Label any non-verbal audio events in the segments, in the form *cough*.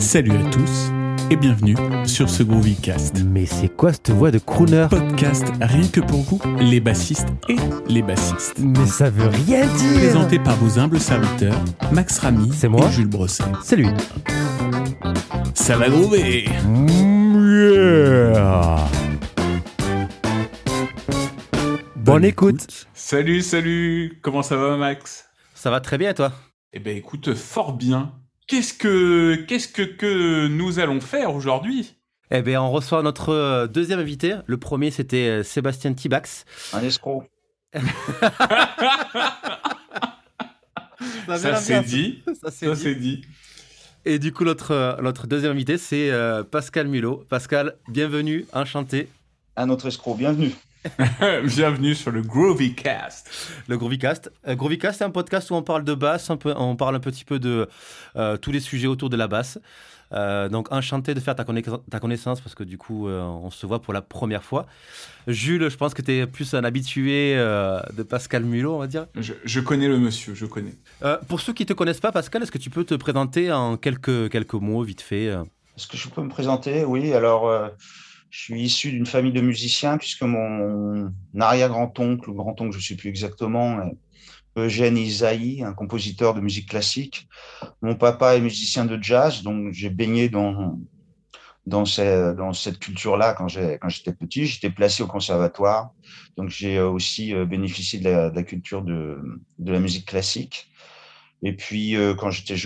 Salut à tous et bienvenue sur ce Groovycast. Mais c'est quoi cette voix de crooner? Podcast rien que pour vous, les bassistes et les bassistes. Mais ça veut rien dire Présenté par vos humbles serviteurs, Max Ramy C'est moi et Jules Brosset. C'est lui. Ça va groover Yeah. Bonne écoute. Salut, salut Comment ça va Max? Ça va très bien toi? Eh ben écoute, fort bien. Qu'est-ce que qu'est-ce que, que nous allons faire aujourd'hui? Eh bien, on reçoit notre euh, deuxième invité. Le premier, c'était euh, Sébastien Tibax. Un escroc. *laughs* Ça c'est dit. Ça, c'est dit. dit. Et du coup, notre, euh, notre deuxième invité, c'est euh, Pascal Mulot. Pascal, bienvenue, enchanté. Un autre escroc. Bienvenue. *laughs* Bienvenue sur le Groovycast. Le Groovycast. Euh, Groovycast, c'est un podcast où on parle de basse, un peu, on parle un petit peu de euh, tous les sujets autour de la basse. Euh, donc, enchanté de faire ta, connaiss- ta connaissance parce que du coup, euh, on se voit pour la première fois. Jules, je pense que tu es plus un habitué euh, de Pascal Mulot, on va dire. Je, je connais le monsieur, je connais. Euh, pour ceux qui ne te connaissent pas, Pascal, est-ce que tu peux te présenter en quelques, quelques mots, vite fait Est-ce que je peux me présenter? Oui, alors euh, je suis issu d'une famille de musiciens puisque mon arrière-grand-oncle ou grand-oncle, je ne sais plus exactement, est Eugène Isaïe, un compositeur de musique classique. Mon papa est musicien de jazz, donc j'ai baigné dans, dans, ces- dans cette culture-là quand j'étais petit. J'étais placé au conservatoire, donc j'ai euh, aussi euh, bénéficié de la, culture de, de la musique classique. Et puis, euh, quand j'étais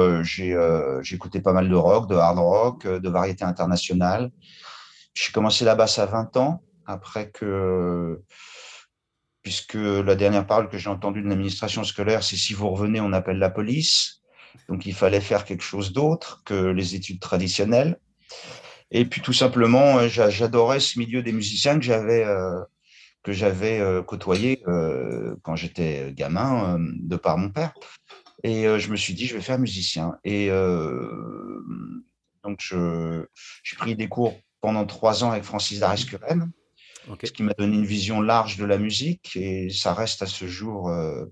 euh, euh, j'écoutais pas mal de rock, de hard rock, euh, de variété internationale. J'ai commencé la basse à 20 ans, après que, puisque la dernière parole que j'ai entendue de l'administration scolaire, c'est si vous revenez, on appelle la police. Donc, il fallait faire quelque chose d'autre que les études traditionnelles. Et puis, tout simplement, j'a- j'adorais ce milieu des musiciens que j'avais euh, que j'avais euh, côtoyé euh, quand j'étais gamin, de par mon père. Et je me suis dit, je vais faire musicien. Et donc, j'ai pris des cours pendant trois ans avec Francis Darès-Curren, Ok. ce qui m'a donné une vision large de la musique. Et ça reste à ce jour euh,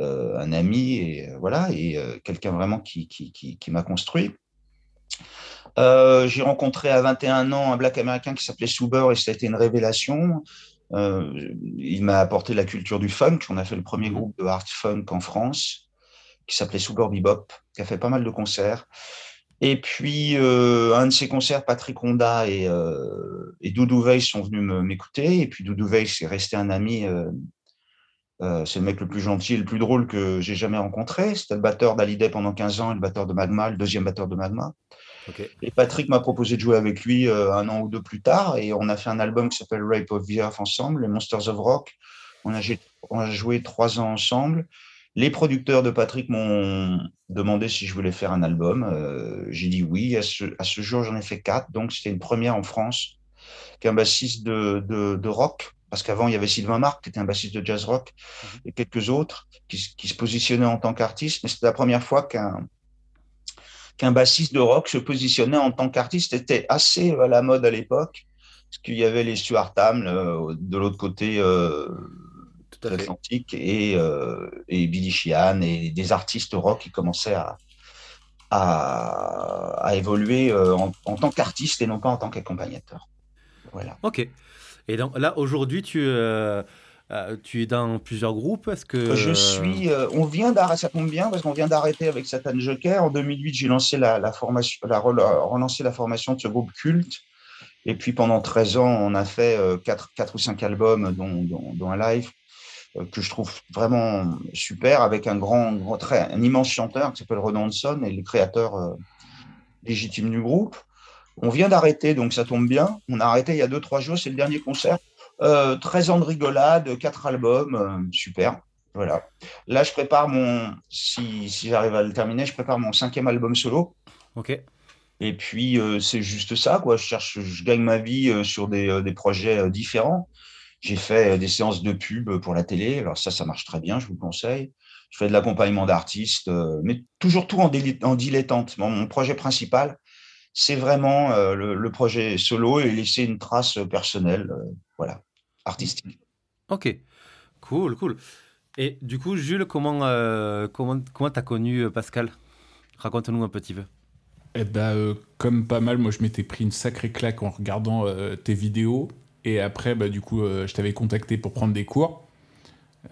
euh, un ami et euh, voilà, et quelqu'un vraiment qui, qui, qui, qui m'a construit. J'ai rencontré à 21 ans un black américain qui s'appelait Suber et ça a été une révélation. Il m'a apporté la culture du funk. On a fait le premier groupe de hard funk en France qui s'appelait Sugar Bebop, qui a fait pas mal de concerts. Et puis, euh, un de ces concerts, Patrick Honda et, euh, et Doudou Veil sont venus me- m'écouter. Et puis, Doudou Veil, c'est resté un ami. euh, euh, c'est le mec le plus gentil et le plus drôle que j'ai jamais rencontré. C'était le batteur d'Hallyday pendant 15 ans et le batteur de Magma, le deuxième batteur de Magma. Et Patrick m'a proposé de jouer avec lui un an ou deux plus tard. Et on a fait un album qui s'appelle Rape of the Earth ensemble, les Monsters of Rock. On a, gé- on a joué trois ans ensemble. Les producteurs de Patrick m'ont demandé si je voulais faire un album. Euh, J'ai dit oui. À ce, à ce jour, j'en ai fait quatre. Donc, c'était une première en France qu'un bassiste de, de, de rock. Parce qu'avant, il y avait Sylvain Marc, qui était un bassiste de jazz rock, et quelques autres qui, se- qui se positionnaient en tant qu'artiste. Mais c'était la première fois qu'un qu'un bassiste de rock se positionnait en tant qu'artiste. C'était assez à la mode à l'époque, parce qu'il y avait les Stuart Tam euh, de l'autre côté euh, Tout à l'Atlantique et, euh, et Billy Sheehan et des artistes rock qui commençaient à, à, à évoluer euh, en, en tant qu'artiste et non pas en tant qu'accompagnateur. Voilà. Ok. Et donc là, aujourd'hui, tu, euh, tu es dans plusieurs groupes. Est-ce que Je suis, euh, on vient d'arrêter, ça tombe bien parce qu'on vient d'arrêter avec Satan Joker. En 2008, j'ai lancé la, la formation, la, rela- relancé la formation de ce groupe culte. Et puis pendant 13 ans, on a fait euh, quatre, quatre ou cinq albums, dont, dont, dont un live que je trouve vraiment super, avec un grand, grand très, un immense chanteur qui s'appelle Renan Hanson et le créateur euh, légitime du groupe. On vient d'arrêter, donc ça tombe bien. On a arrêté il y a deux, trois jours, c'est le dernier concert. Euh, 13 ans de rigolade, quatre albums, euh, super. Voilà. Là, je prépare mon, si, si j'arrive à le terminer, je prépare mon cinquième album solo. Ok. Et puis, euh, c'est juste ça, quoi. Je cherche, je gagne ma vie euh, sur des, euh, des projets euh, différents. J'ai fait euh, des séances de pub pour la télé. Alors ça, ça marche très bien, je vous le conseille. Je fais de l'accompagnement d'artistes, euh, mais toujours tout en, dilettante. Mon, mon projet principal, c'est vraiment euh, le, le projet solo et laisser une trace personnelle, euh, voilà, artistique. Ok. Cool, cool. Et du coup, Jules, comment euh, comment comment t'as connu Pascal? Raconte-nous un petit peu. Eh ben, euh, comme pas mal, moi je m'étais pris une sacrée claque en regardant euh, tes vidéos. Et après, bah, du coup, euh, je t'avais contacté pour prendre des cours.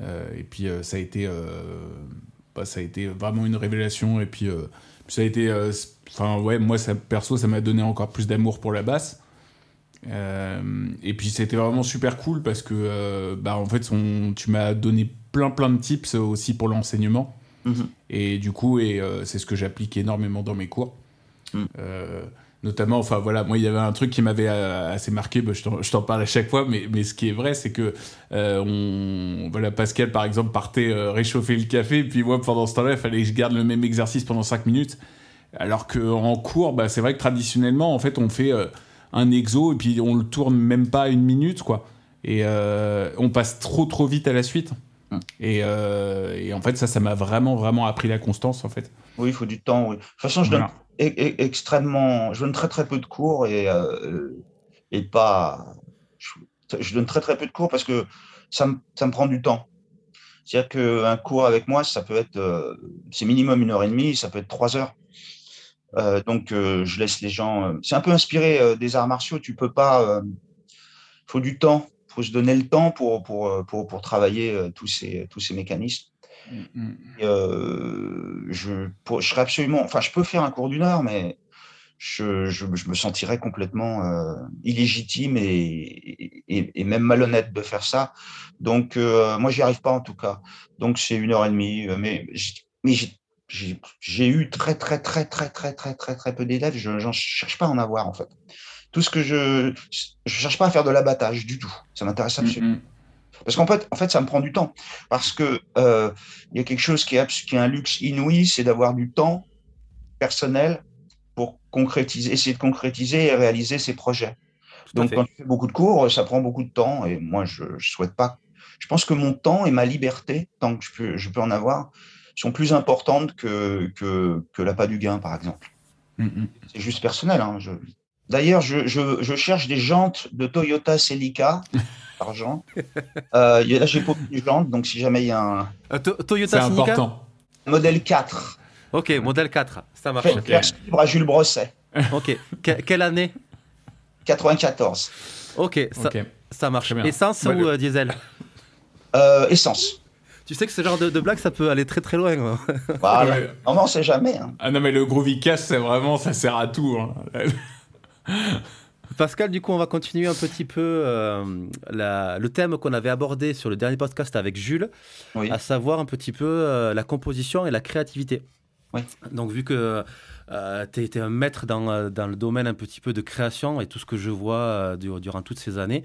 Euh, et puis euh, ça a été, bah, ça a été vraiment une révélation. Et puis ça a été, enfin ouais, moi ça, perso, ça m'a donné encore plus d'amour pour la basse. Euh, et puis c'était vraiment super cool parce que, euh, bah en fait, tu m'as donné plein plein de tips aussi pour l'enseignement. Mhm. Et du coup, et euh, c'est ce que j'applique énormément dans mes cours. Mm. Notamment, enfin voilà, moi il y avait un truc qui m'avait euh, assez marqué, bah, je t'en- parle à chaque fois, mais, mais ce qui est vrai, c'est que euh, on, voilà, Pascal par exemple partait euh, réchauffer le café, puis moi pendant ce temps-là, il fallait que je garde le même exercice pendant 5 minutes. Alors qu'en cours, bah, c'est vrai que traditionnellement, en fait, on fait euh, un exo et puis on le tourne même pas une minute, quoi. Et on passe trop trop vite à la suite. Mm. Et, et en fait, ça, ça m'a vraiment, vraiment appris la constance, en fait. Oui, il faut du temps. Oui. De toute façon, je Voilà. donne extrêmement, je donne très très peu de cours et, euh, et pas. Je, donne très très peu de cours parce que ça me, ça me prend du temps. C'est-à-dire qu'un cours avec moi, ça peut être, euh, c'est minimum une heure et demie, ça peut être trois heures. Euh, donc, je laisse les gens. c'est un peu inspiré des arts martiaux. Tu peux pas. Il faut du temps. Il faut se donner le temps pour, pour, pour, pour travailler tous, ces, tous ces mécanismes. Mm, euh, je, pour- je serais absolument. Enfin, je peux faire un cours d'une heure, mais je, je, je me sentirais complètement euh, illégitime et, et, et même malhonnête de faire ça. Donc, euh, moi, j'y arrive pas en tout cas. Donc, c'est une heure et demie. euh, Mais, j'ai- eu très, très, très, très, très, très, très, très peu d'élèves. Je ne cherche pas à en avoir, en fait. Tout ce que je. Je cherche pas à faire de l'abattage du tout. Ça m'intéresse absolument. mm, Parce qu'en fait, en fait, ça me prend du temps. Parce que euh, il y a quelque chose qui est, abs- qui est un luxe inouï, c'est d'avoir du temps personnel pour concrétiser, essayer de concrétiser et réaliser ses projets. Donc, quand tu fais beaucoup de cours, ça prend beaucoup de temps. Et moi, je ne souhaite pas. Je pense que mon temps et ma liberté, tant que je peux, je peux en avoir, sont plus importantes que, que, que l'appât du gain, par exemple. mm, mm. C'est juste personnel. hein, je- D'ailleurs, je, je, je cherche des jantes de Toyota Celica, *laughs* argent. Euh, là, j'ai pas de jantes, donc si jamais il y a un Euh, Toyota Sinica important. modèle 4, Ok, modèle 4, ça marche. fait libre à Jules Brosset, Ok, Que- quelle année 94. Ok, ça, Ok. ça marche. Essence Bah, ou euh, diesel Euh, essence. Tu sais que ce genre de, de blague, ça peut aller très très loin. hein. Voilà. Ouais. *laughs* Non, mais on sait jamais. hein. Ah non, mais le Groovy Cast, c'est vraiment, ça sert à tout. hein. *laughs* Pascal, du coup, on va continuer un petit peu euh, la- le thème qu'on avait abordé sur le dernier podcast avec Jules, Oui. à savoir un petit peu euh, la composition et la créativité. Oui. Donc, vu que tu es, un maître dans, euh, dans le domaine un petit peu de création et tout ce que je vois euh, du- durant toutes ces années,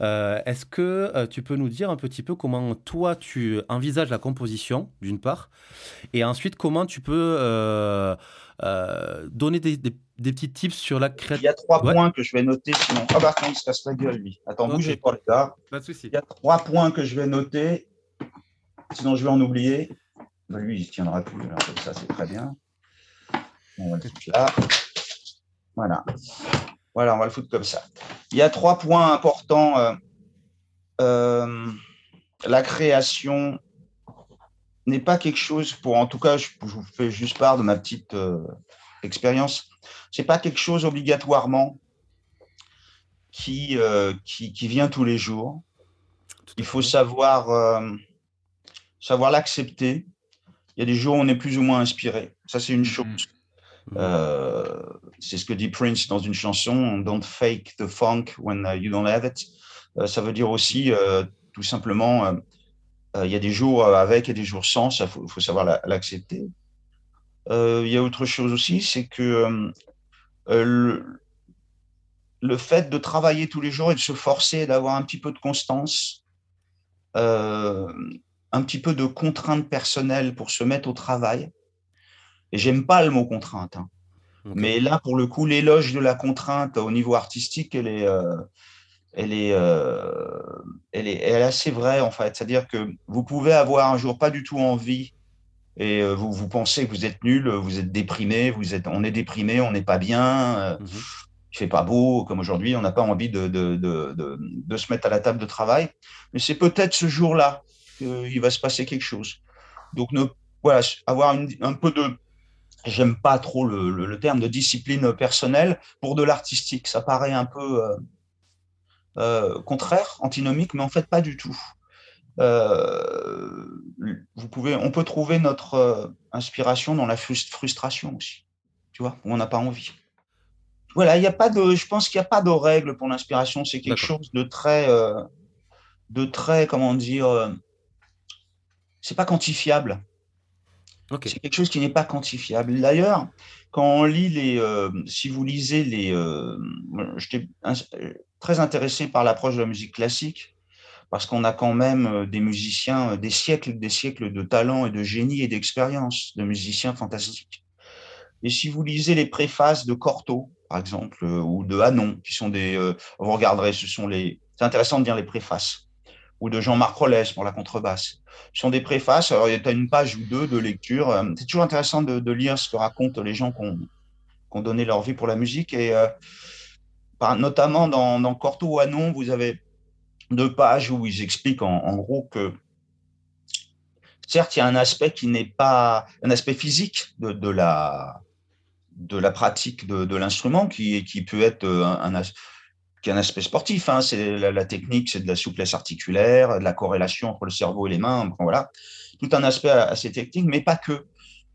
euh, est-ce que euh, tu peux nous dire un petit peu comment toi tu envisages la composition, d'une part, et ensuite comment tu peux euh, euh, donner des, des- des petits tips sur la Il y a trois Ouais. points que je vais noter, sinon. Ah bah non, il se casse la gueule, lui. Attends, Ok. bougez pas, les gars. Pas de souci. Il y a trois points que je vais noter, sinon je vais en oublier. Bah, lui, il tiendra plus. Alors, comme ça, c'est très bien. On va le foutre là. Voilà. Voilà, on va le foutre comme ça. Il y a trois points importants. euh, euh, la création n'est pas quelque chose pour, en tout cas, je, je vous fais juste part de ma petite euh, expérience. C'est pas quelque chose obligatoirement qui, euh, qui, qui vient tous les jours. Il faut savoir euh, savoir l'accepter. Il y a des jours où on est plus ou moins inspiré. Ça, c'est une chose. Euh, c'est ce que dit Prince dans une chanson Don't fake the funk when uh, you don't have it. Ça veut dire aussi, tout simplement, il y a des jours avec et des jours sans. Ça, faut, faut savoir la- l'accepter. Euh, il y a autre chose aussi, c'est que euh, euh, le, le fait de travailler tous les jours et de se forcer, d'avoir un petit peu de constance, un petit peu de contrainte personnelle pour se mettre au travail. Et j'aime pas le mot contrainte, hein. Mais là, pour le coup, l'éloge de la contrainte au niveau artistique, elle est, euh, elle est, euh, elle est, elle est assez vraie en fait. C'est-à-dire que vous pouvez avoir un jour pas du tout envie et euh, vous, vous pensez que vous êtes nul, vous êtes déprimé, vous êtes, on est déprimé, on n'est pas bien. euh, Mhm. il fait pas beau, comme aujourd'hui, on n'a pas envie de, de, de, de, se mettre à la table de travail. Mais c'est peut-être ce jour-là qu'il va se passer quelque chose. Donc, ne, voilà, avoir une- un peu de j'aime pas trop le, terme de discipline personnelle pour de l'artistique. Ça paraît un peu euh, euh, contraire, antinomique, mais en fait pas du tout. Euh, vous pouvez, on peut trouver notre inspiration dans la frustration aussi, tu vois, où on n'a pas envie. Voilà, il a pas de, je pense qu'il n'y a pas de règle pour l'inspiration. C'est quelque chose de très, de très, comment dire, c'est pas quantifiable. C'est quelque chose qui n'est pas quantifiable. D'ailleurs, quand on lit les, euh, si vous lisez les, euh, j'étais très intéressé par l'approche de la musique classique parce qu'on a quand même euh, des musiciens, des siècles, des siècles de talent et de génie et d'expérience, de musiciens fantastiques. Et si vous lisez les préfaces de Cortot, par exemple, ou de Hanon, qui sont des, vous regarderez, ce sont les, c'est intéressant de dire les préfaces ou de Jean-Marc Rollès pour la contrebasse. Ce sont des préfaces. Alors, il y a une page ou deux de lecture. Euh, c'est toujours intéressant de, lire ce que racontent les gens qui ont, donné leur vie pour la musique. Et euh, notamment dans, dans Corto ou Anon, vous avez deux pages où ils expliquent en, gros que certes, il y a un aspect qui n'est pas un aspect physique de, la, de la pratique de, l'instrument qui, qui peut être un, un, qui a un aspect sportif. Hein. C'est la, technique, c'est de la souplesse articulaire, de la corrélation entre le cerveau et les mains. voilà, tout un aspect assez technique, mais pas que.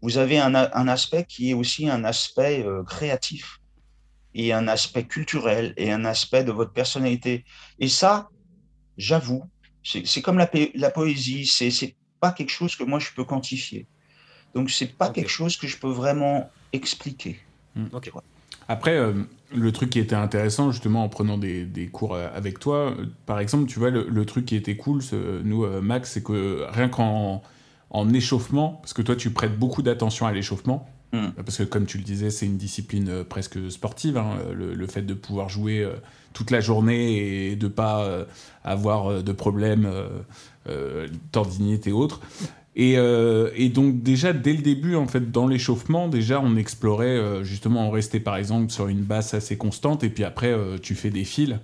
Vous avez un, aspect qui est aussi un aspect euh, créatif et un aspect culturel et un aspect de votre personnalité. Et ça, j'avoue, c'est comme la, la poésie. C'est pas quelque chose que moi je peux quantifier. Donc c'est pas quelque chose que je peux vraiment expliquer. Mmh. Après, euh, le truc qui était intéressant, justement, en prenant des, cours euh, avec toi, euh, par exemple, tu vois, le, truc qui était cool, nous, Max, c'est que rien qu'en en échauffement, parce que toi, tu prêtes beaucoup d'attention à l'échauffement, hmm. parce que comme tu le disais, c'est une discipline presque sportive, hein, le, fait de pouvoir jouer toute la journée et de pas avoir de problèmes, tendinites et autres. Euh, et, donc déjà dès le début, en fait, dans l'échauffement, déjà on explorait euh, justement, on restait par exemple sur une basse assez constante, et puis après euh, tu fais des fils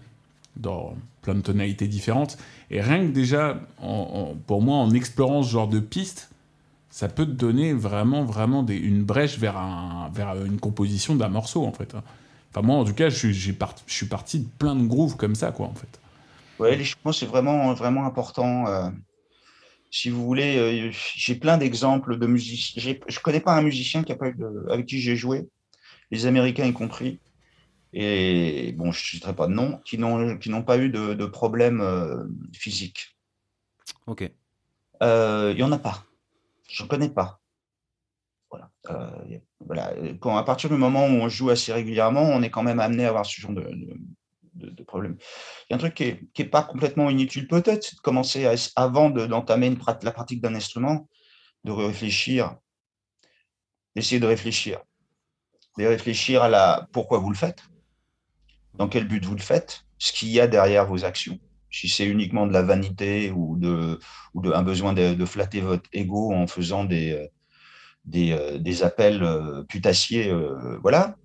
dans plein de tonalités différentes. Et rien que déjà, pour moi, en explorant ce genre de piste, ça peut te donner vraiment, vraiment des, une brèche vers, un, vers une composition d'un morceau, en fait. Hein. Enfin, moi, en tout cas, je, je suis parti de plein de grooves comme ça, quoi, en fait. Ouais, l'échauffement, c'est vraiment, vraiment important si vous voulez, euh, j'ai plein d'exemples de musiciens. Je ne connais pas un musicien qui a pas avec qui j'ai joué, les Américains y compris, et bon, je ne citerai pas de nom, qui n'ont pas eu de, de problème euh, physique. Ok. Euh, il n'y en a pas. Je ne connais pas. Voilà. voilà. Quand, à partir du moment où on joue assez régulièrement, on est quand même amené à avoir ce genre de, de, problèmes. Il y a un truc qui n'est pas complètement inutile peut-être, c'est de commencer avant d'entamer la pratique d'un instrument, de réfléchir, d'essayer de réfléchir, de réfléchir à la pourquoi vous le faites, dans quel but vous le faites, ce qu'il y a derrière vos actions. Si c'est uniquement de la vanité ou, de, un besoin de, flatter votre ego en faisant des, des, euh, des appels euh, putassiers, euh, voilà.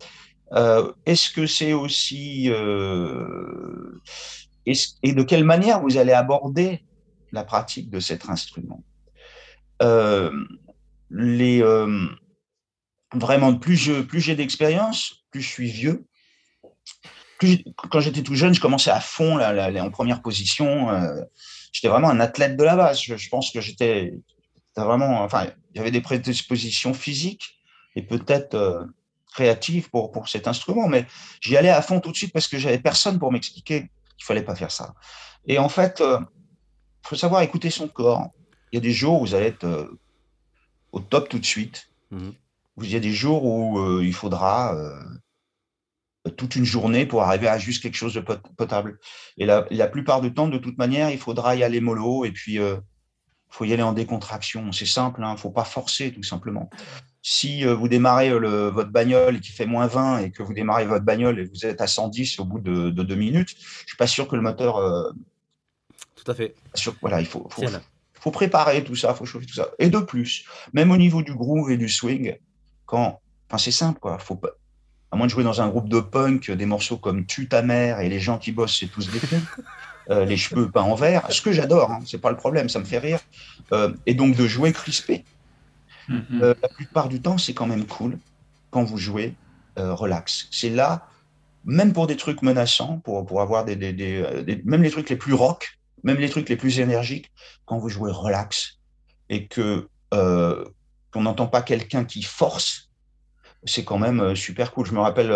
Euh, est-ce que c'est aussi... Euh, et de quelle manière vous allez aborder la pratique de cet instrument? Euh, Vraiment, plus j'ai plus d'expérience, plus je suis vieux. Quand j'étais tout jeune, je commençais à fond là, en première position. j'étais vraiment un athlète de la base. Je, je pense que j'étais vraiment... Enfin, il y avait des prédispositions physiques et peut-être créatif pour, pour cet instrument, mais j'y allais à fond tout de suite parce que j'avais personne pour m'expliquer qu'il fallait pas faire ça. Et en fait, il euh, faut savoir écouter son corps. Il y a des jours où vous allez être euh, au top tout de suite. Mhm. Il y a des jours où euh, il faudra toute une journée pour arriver à juste quelque chose de potable. Et la, la, plupart du temps, de toute manière, il faudra y aller mollo et puis il faut y aller en décontraction. C'est simple, il hein, ne faut pas forcer tout simplement si euh, vous démarrez euh, votre bagnole qui fait moins 20 et que vous démarrez votre bagnole et vous êtes à 110 au bout de, deux minutes, je suis pas sûr que le moteur. Euh, tout à fait. voilà, il faut, faut, préparer tout ça, il faut chauffer tout ça. Et de plus, même au niveau du groove et du swing, quand, enfin c'est simple quoi, faut pas, à moins de jouer dans un groupe de punk, des morceaux comme Tue ta mère et les gens qui bossent, c'est tous des cons. *laughs* les cheveux peints en vert, ce que j'adore, hein, c'est pas le problème, ça me fait rire. et donc de jouer crispé. Mm-hmm. Euh, la plupart du temps, c'est quand même cool. quand vous jouez, relax. C'est là, même pour des trucs menaçants, pour, pour avoir des, des, même les trucs les plus rock, même les trucs les plus énergiques, quand vous jouez relax et que qu'on n'entend pas quelqu'un qui force, c'est quand même super cool. Je me rappelle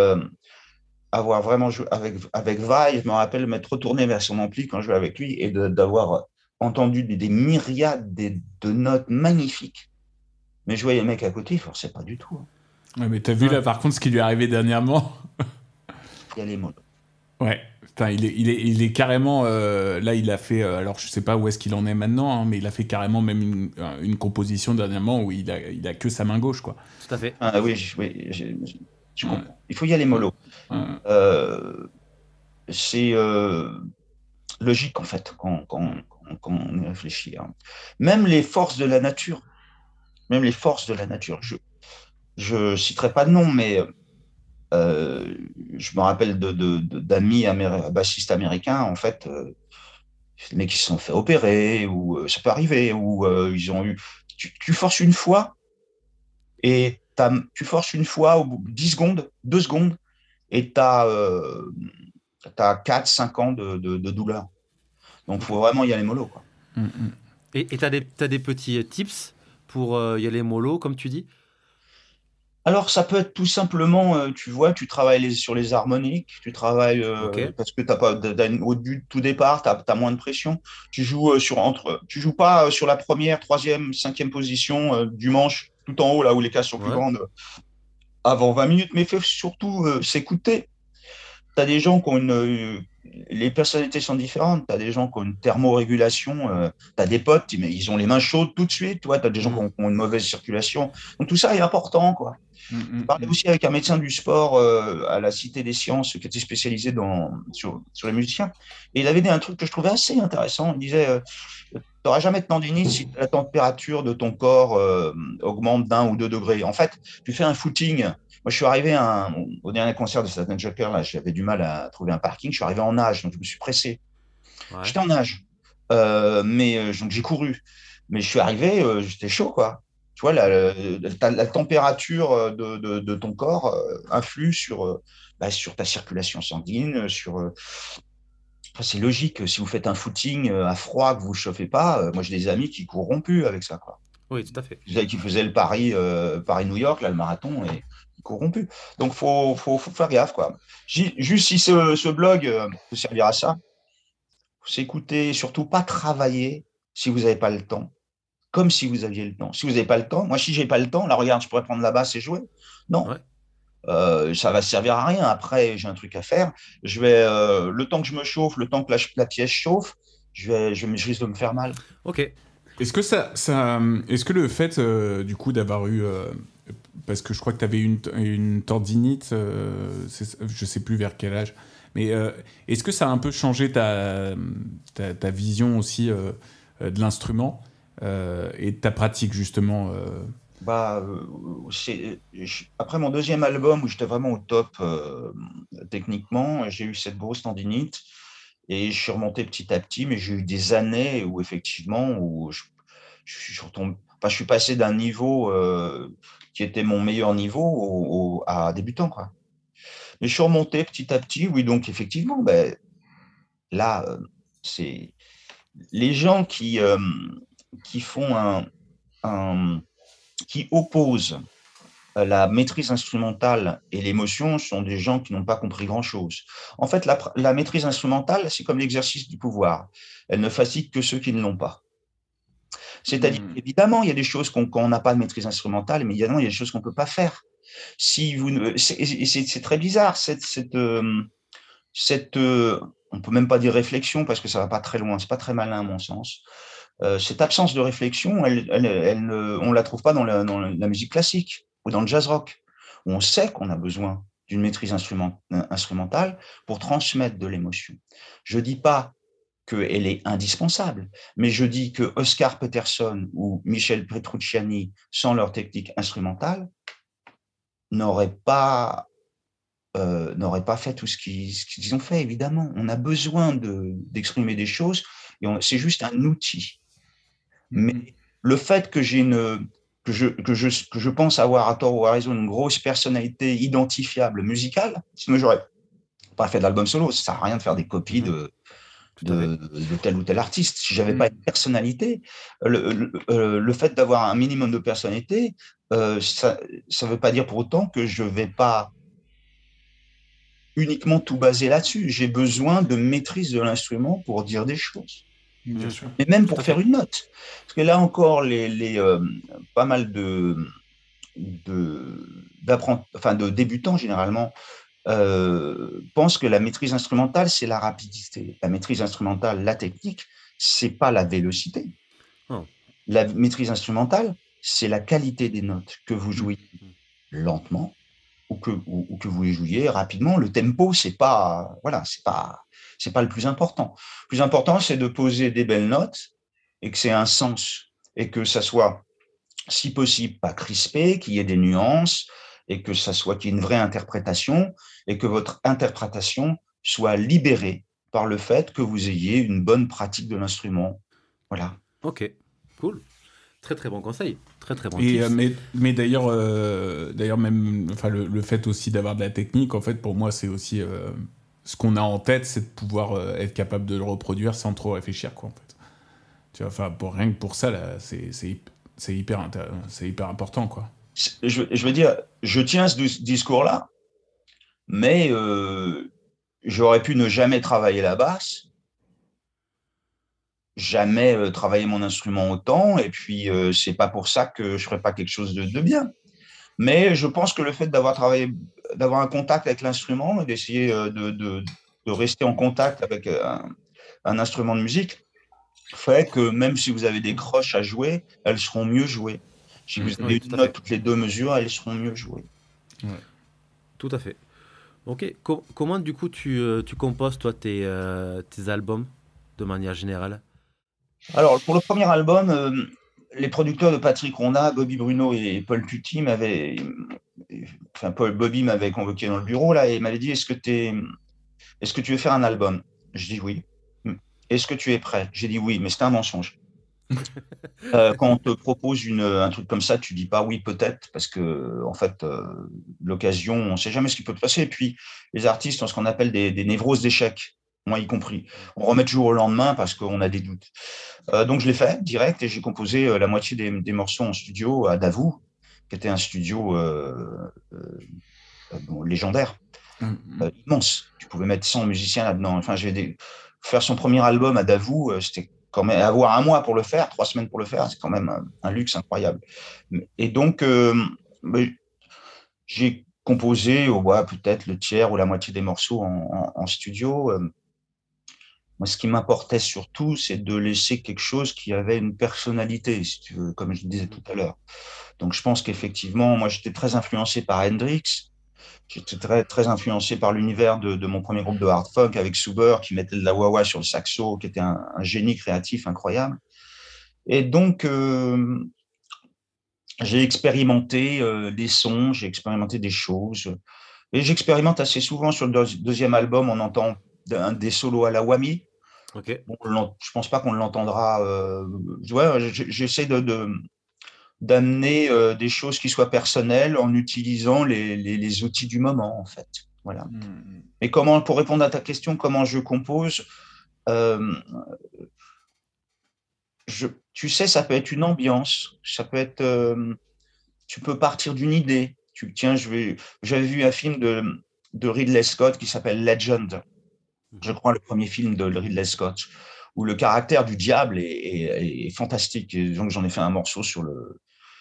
avoir vraiment joué avec, avec Vai, je me rappelle m'être retourné vers son ampli quand je jouais avec lui et d'avoir entendu des, myriades de notes magnifiques. Mais je voyais le mec à côté, il forçait pas du tout. Hein. Ouais, mais t'as vu là par contre ce qui lui est arrivé dernièrement? Il y a les mots. Ouais, il, est, il, est, il est carrément. Euh, là, il a fait. Euh, alors, je sais pas où est-ce qu'il en est maintenant, hein, mais il a fait carrément même une, une, composition dernièrement où il a, il a que sa main gauche, quoi. Tout à fait. Ah oui, oui je comprends. Il faut y aller mollo. Euh, c'est logique, en fait, quand, quand, quand on y réfléchit. Hein. Même les forces de la nature, même les forces de la nature. Je ne citerai pas de nom, mais euh, je me rappelle d'amis bassistes américains, en fait, euh, mecs qui se sont fait opérer, ou euh, ça peut arriver, ou ils ont eu. Tu, forces une fois, et tu forces une fois au bout de 10 secondes, 2 secondes, et tu as, as 4-5 ans de, douleur. Donc, il faut vraiment y aller mollo. Mm, mm. Et tu as, des petits tips pour y aller mollo, comme tu dis? Alors, ça peut être tout simplement, euh, tu vois, tu travailles sur les harmoniques, tu travailles euh, parce que t'as pas, au tout départ, tu as, moins de pression. Tu joues euh, sur entre, tu joues pas sur la première, troisième, cinquième position du manche, tout en haut, là où les cases sont plus grandes, avant 20 minutes, mais fais surtout s'écouter. Tu as des gens qui ont une. les personnalités sont différentes. Tu as des gens qui ont une thermorégulation. tu as des potes, mais ils ont les mains chaudes tout de suite. Tu as des gens mmh. qui ont, une mauvaise circulation. Donc tout ça est important. quoi. Je mm, mm, parlais mm. aussi avec un médecin du sport euh, à la Cité des Sciences qui était spécialisé dans, sur, sur, les musiciens. Et il avait dit un truc que je trouvais assez intéressant. Il disait euh, Tu n'auras jamais de tendinite si la température de ton corps euh, augmente d'un ou deux degrés. En fait, tu fais un footing. Moi, je suis arrivé un, au dernier concert de Satan Joker, là, j'avais du mal à trouver un parking. Je suis arrivé en nage, donc je me suis pressé. J'étais en nage, mais donc j'ai couru. Mais je suis arrivé, j'étais chaud, quoi tu vois, la, température euh, de, ton corps euh, influe sur, euh, bah, sur ta circulation sanguine, sur. c'est logique. Si vous faites un footing à froid, que vous ne chauffez pas, moi j'ai des amis qui courront plus avec ça. Quoi. Oui, tout à fait. Qui faisaient le Paris, Paris-New York, là, le marathon, et plus. Donc, il faut, faut, faire gaffe. Quoi. Juste si ce, blog peut servir à ça, s'écouter, surtout pas travailler si vous n'avez pas le temps comme si vous aviez le temps. Si vous n'avez pas le temps, moi, si j'ai pas le temps, là, regarde, je pourrais prendre la basse et jouer. Non. Euh, ça va servir à rien. Après, j'ai un truc à faire. Je vais, euh, le temps que je me chauffe, le temps que la, pièce chauffe, je, vais, je, risque de me faire mal. Ok. Est-ce que ça, ça est-ce que le fait, euh, du coup, d'avoir eu, parce que je crois que tu avais une, une tendinite, je sais plus vers quel âge, mais est-ce que ça a un peu changé ta, vision aussi de l'instrument euh, et ta pratique justement euh? Bah, euh, après mon deuxième album où j'étais vraiment au top techniquement, j'ai eu cette grosse tendinite et je suis remonté petit à petit, mais j'ai eu des années où effectivement où je, je, suis, je suis passé d'un niveau qui était mon meilleur niveau à débutant. Mais je suis remonté petit à petit, oui donc effectivement, ben, là c'est les gens qui qui font qui opposent la maîtrise instrumentale et l'émotion sont des gens qui n'ont pas compris grand-chose. En fait, la, maîtrise instrumentale, c'est comme l'exercice du pouvoir. Elle ne fatigue que ceux qui ne l'ont pas. C'est-à-dire, hmm. évidemment, il y a des choses qu'on n'a pas de maîtrise instrumentale, mais évidemment, il y a des choses qu'on ne peut pas faire. Si vous c'est très bizarre, cette, cette, euh, cette euh, on peut même pas dire réflexion parce que ça va pas très loin, c'est pas très malin à mon sens. Euh, cette absence de réflexion, elle, elle, on ne la trouve pas dans la, musique classique ou dans le jazz rock, où on sait qu'on a besoin d'une maîtrise instrumentale pour transmettre de l'émotion. Je ne dis pas qu'elle est indispensable, mais je dis que Oscar Peterson ou Michel Petrucciani, sans leur technique instrumentale, n'auraient pas, euh, pas fait tout ce qu'ils ont fait, évidemment. On a besoin d'exprimer des choses, et c'est juste un outil. Mais le fait que j'ai une que je, que, je, que je pense avoir à tort ou à raison une grosse personnalité identifiable musicale, sinon j'aurais pas fait d'album solo. Ça sert à rien de faire des copies de, de, de, tel ou tel artiste. Si j'avais pas une personnalité, le, le, le fait d'avoir un minimum de personnalité, euh, ça ne veut pas dire pour autant que je vais pas uniquement tout baser là-dessus. J'ai besoin de maîtrise de l'instrument pour dire des choses. Bien sûr. Et même pour faire une note. Parce que là encore, les, les euh, pas mal de, de, enfin, de débutants, généralement, euh, pensent que la maîtrise instrumentale, c'est la rapidité. La maîtrise instrumentale, la technique, c'est pas la vélocité. Oh. La maîtrise instrumentale, c'est la qualité des notes que vous jouez lentement ou que, ou, que vous les jouiez rapidement. Le tempo, c'est pas, voilà, c'est pas, c'est pas le plus important. Le plus important, c'est de poser des belles notes et que c'est un sens et que ça soit, si possible, pas crispé, qu'il y ait des nuances et que ça soit qu'il y ait une vraie interprétation et que votre interprétation soit libérée par le fait que vous ayez une bonne pratique de l'instrument. Voilà. Ok, cool. Très très bon conseil, très très bon. Et, euh, mais, mais d'ailleurs, euh, d'ailleurs même, enfin le, le, fait aussi d'avoir de la technique, en fait, pour moi, c'est aussi euh, ce qu'on a en tête, c'est de pouvoir être capable de le reproduire sans trop réfléchir, quoi, en fait. Tu vois, enfin, pour rien que pour ça, là, c'est, c'est, c'est hyper, c'est hyper important, quoi. Je, veux dire, je tiens ce discours-là, mais j'aurais pu ne jamais travailler la basse jamais euh, travaillé mon instrument autant, et puis euh, c'est pas pour ça que je ferai pas quelque chose de, bien. Mais je pense que le fait d'avoir travaillé, d'avoir un contact avec l'instrument, d'essayer euh, de, rester en contact avec un, instrument de musique, fait que même si vous avez des croches à jouer, elles seront mieux jouées. Si vous avez une note toutes les deux mesures, elles seront mieux jouées. Ouais. Tout à fait. Ok. Co comment du coup tu, tu composes toi tes, tes albums de manière générale? Alors, pour le premier album, euh, les producteurs de Patrick Ronda, Bobby Bruno et Paul Tutti m'avaient. Enfin, Paul, Bobby m'avait convoqué dans le bureau là et m'avait dit Est-ce que, es... Est que tu veux faire un album? Je dis oui. Est-ce que tu es prêt? J'ai dit oui, mais c'était un mensonge. *laughs* euh, quand on te propose une, un truc comme ça, tu dis pas oui peut-être parce que en fait euh, l'occasion, on sait jamais ce qui peut te passer. Et puis les artistes ont ce qu'on appelle des, des névroses d'échec moi y compris. On remet toujours au lendemain parce qu'on a des doutes. Euh, donc je l'ai fait direct et j'ai composé la moitié des, morceaux en studio à Davou, qui était un studio légendaire, mm, mm. immense. Tu pouvais mettre 100 musiciens là-dedans. Enfin, j'ai des... faire son premier album à Davou, c'était avoir un mois pour le faire, trois semaines pour le faire, c'est quand même un, luxe incroyable. Et donc j'ai composé au bois peut-être le tiers ou la moitié des morceaux en, studio. Moi, ce qui m'importait surtout, c'est de laisser quelque chose qui avait une personnalité, comme je disais tout à l'heure. Donc, je pense qu'effectivement, moi, j'étais très influencé par Hendrix. J'étais très, très influencé par l'univers de, de, mon premier groupe de hard folk avec Suber, qui mettait de la wah-wah sur le saxo, qui était un, un génie créatif incroyable. Et donc, euh, j'ai expérimenté euh, des sons, j'ai expérimenté des choses. Et j'expérimente assez souvent sur le deuxième album, on entend des solos à la whammy, Okay. Bon, je pense pas qu'on l'entendra. Euh, ouais, J'essaie de, d'amener euh, des choses qui soient personnelles en utilisant les, les, les outils du moment, en fait. Voilà. Mmh. Et comment, pour répondre à ta question, comment je compose euh, je, Tu sais, ça peut être une ambiance, ça peut être. Euh, tu peux partir d'une idée. Tu tiens. J'avais vu un film de, de Ridley Scott qui s'appelle Legend je crois, le premier film de Ridley Scott, où le caractère du diable est, est, fantastique. Et donc, j'en ai fait un morceau sur le,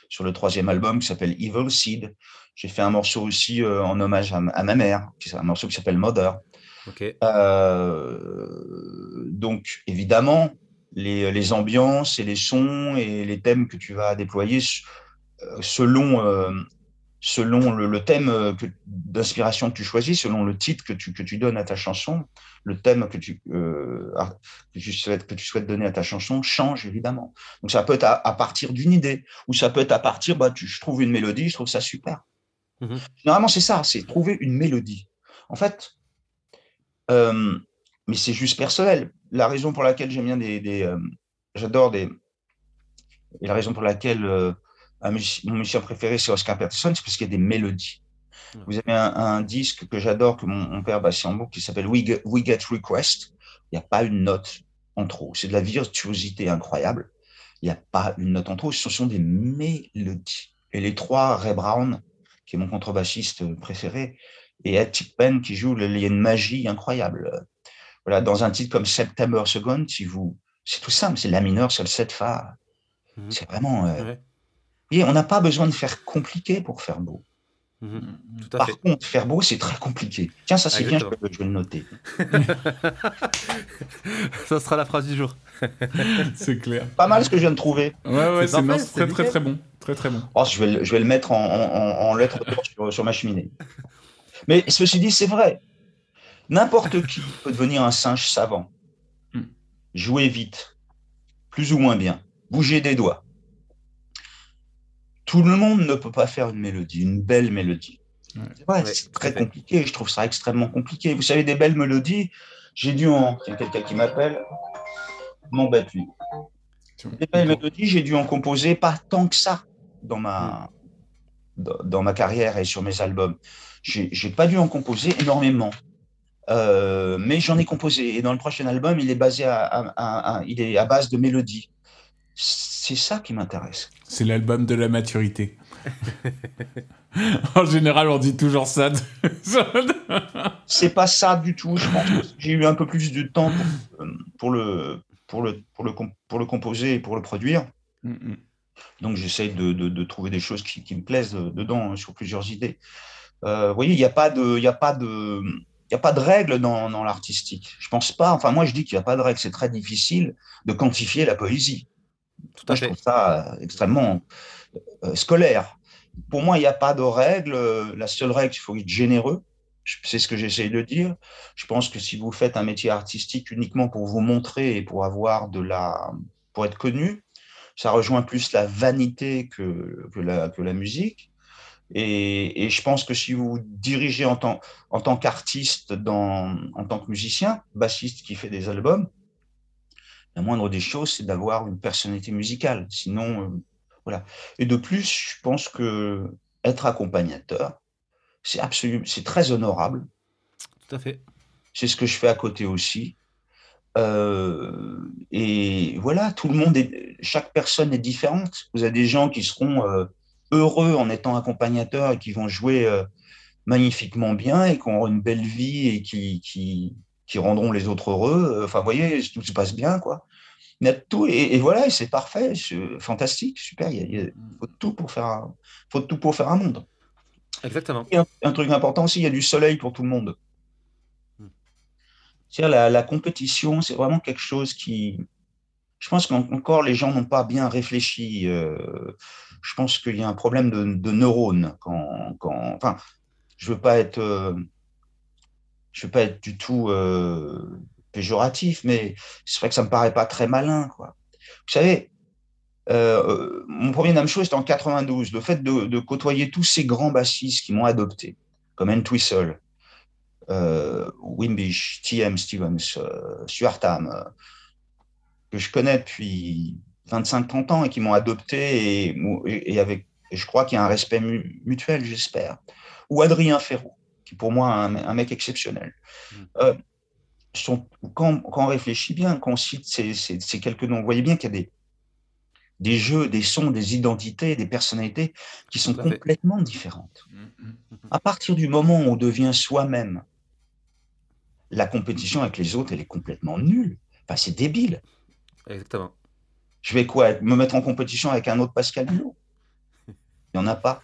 sur le troisième album qui s'appelle Evil Seed. J'ai fait un morceau aussi euh, en hommage à, ma mère, qui un morceau qui s'appelle Mother. Euh, donc, évidemment, les, les, ambiances et les sons et les thèmes que tu vas déployer euh, selon selon le, thème euh, d'inspiration que tu choisis, selon le titre que tu, que tu donnes à ta chanson, le thème que tu, euh, que, tu souhaites, que tu souhaites donner à ta chanson change évidemment. Donc ça peut être à, partir d'une idée, ou ça peut être à partir, bah, tu, je trouve une mélodie, je trouve ça super. Mmh Généralement c'est ça, c'est trouver une mélodie. En fait, euh, mais c'est juste personnel. La raison pour laquelle j'aime bien des, des euh, j'adore des, et la raison pour laquelle mon musicien préféré, c'est Oscar Peterson, c'est parce qu'il y a des mélodies. Vous avez un, disque que j'adore, que mon, père en boucle, qui s'appelle We, Get Request. Il n'y a pas une note en trop. C'est de la virtuosité incroyable. Il n'y a pas une note en trop. Ce sont des mélodies. Et les trois, Ray Brown, qui est mon contrebassiste préféré, et Ed Tickpen, qui joue, il y a une magie incroyable. Voilà, dans un titre comme September Second, si vous, c'est tout simple, c'est la mineur sur le 7 fa. Mhm. C'est vraiment. Euh, et on n'a pas besoin de faire compliqué pour faire beau. Mhm. Par contre, faire beau, c'est très compliqué. Tiens, ça c'est bien, je, vais le noter. *laughs* ça sera la phrase du jour. *laughs* c'est clair. Pas mal ce que je viens de trouver. Ouais, ouais, c'est très, très, très bon. Très, très bon. Oh, je, vais, le, je vais le mettre en, en, lettres sur, sur ma cheminée. Mais ceci dit, c'est vrai. N'importe *laughs* qui peut devenir un singe savant. Hmm. Jouer vite, plus ou moins bien, bouger des doigts. Tout le monde ne peut pas faire une mélodie, une belle mélodie. c'est très compliqué, je trouve ça extrêmement compliqué. Vous savez, des belles mélodies, j'ai dû en... Il y a quelqu'un qui m'appelle, m'embête lui. Des belles mélodies, j'ai dû en composer pas tant que ça dans ma, dans ma carrière et sur mes albums. J'ai pas dû en composer énormément. Euh, mais j'en ai composé. Et dans le prochain album, il est basé à, il est à base de mélodies. C'est ça qui m'intéresse. C'est l'album de la maturité. *laughs* en général, on dit toujours ça. *laughs* c'est pas ça du tout. Je pense j'ai eu un peu plus de temps pour, le, pour, le, pour, le, pour le composer et pour le produire. Mm. Donc j'essaye de, de, trouver des choses qui, qui me plaisent dedans, hein, sur plusieurs idées. Euh, vous voyez, il n'y a pas de, il a pas de, a pas de règle dans, dans l'artistique. Je pense pas. Enfin, moi, je dis qu'il n'y a pas de règle. C'est très difficile de quantifier la poésie. Tout à fait. Je trouve ça euh, extrêmement euh, scolaire. Pour moi, il n'y a pas de règle. La seule règle, il faut être généreux. C'est ce que j'essaye de dire. Je pense que si vous faites un métier artistique uniquement pour vous montrer et pour avoir de la, pour être connu, ça rejoint plus la vanité que, que, la, que la musique. Et, je pense que si vous vous dirigez en tant, en tant qu'artiste, en tant que musicien, bassiste qui fait des albums, la moindre des choses, c'est d'avoir une personnalité musicale. Sinon, euh, voilà. Et de plus, je pense que être accompagnateur, c'est absolument, c'est très honorable. Tout à fait. C'est ce que je fais à côté aussi. Euh, et voilà, tout le monde est, chaque personne est différente. Vous avez des gens qui seront euh, heureux en étant accompagnateurs et qui vont jouer euh, magnifiquement bien et qui auront une belle vie et qui, qui, qui rendront les autres heureux. Enfin, vous voyez, tout se passe bien, quoi. Il y a tout, et, voilà, c'est parfait, fantastique, super. Il, faut tout pour faire un, faut tout pour faire un monde. Exactement. Et un, truc important aussi, il y a du soleil pour tout le monde. Hmm. La, la compétition, c'est vraiment quelque chose qui, je pense qu'encore les gens n'ont pas bien réfléchi. Euh, je pense qu'il y a un problème de, neurones. Quand, quand, enfin, je veux pas être, euh, je veux pas être du tout euh, péjoratif, mais c'est vrai que ça me paraît pas très malin, quoi. Vous savez, euh, mon premier Name Show c'était en 92. Le fait de, côtoyer tous ces grands bassistes qui m'ont adopté, comme Entwistle, euh, Wimbish, T.M. Stevens, Stuart Tam, que je connais depuis 25-30 ans et qui m'ont adopté et, et avec, je crois qu'il y a un respect mutuel, j'espère. Ou Adrien Ferraud, qui pour moi est un, mec exceptionnel. Mm. Euh, quand, quand, on réfléchit bien, quand on cite ces, ces, quelques noms, vous voyez bien qu'il y a des, des jeux, des sons, des identités, des personnalités qui sont complètement différentes. Mm, mm, à partir du moment où on devient soi-même, la compétition avec les autres, elle est complètement nulle. Enfin, c'est débile. Exactement. Je vais quoi Me mettre en compétition avec un autre Pascal Hulot? Il n'y en a pas.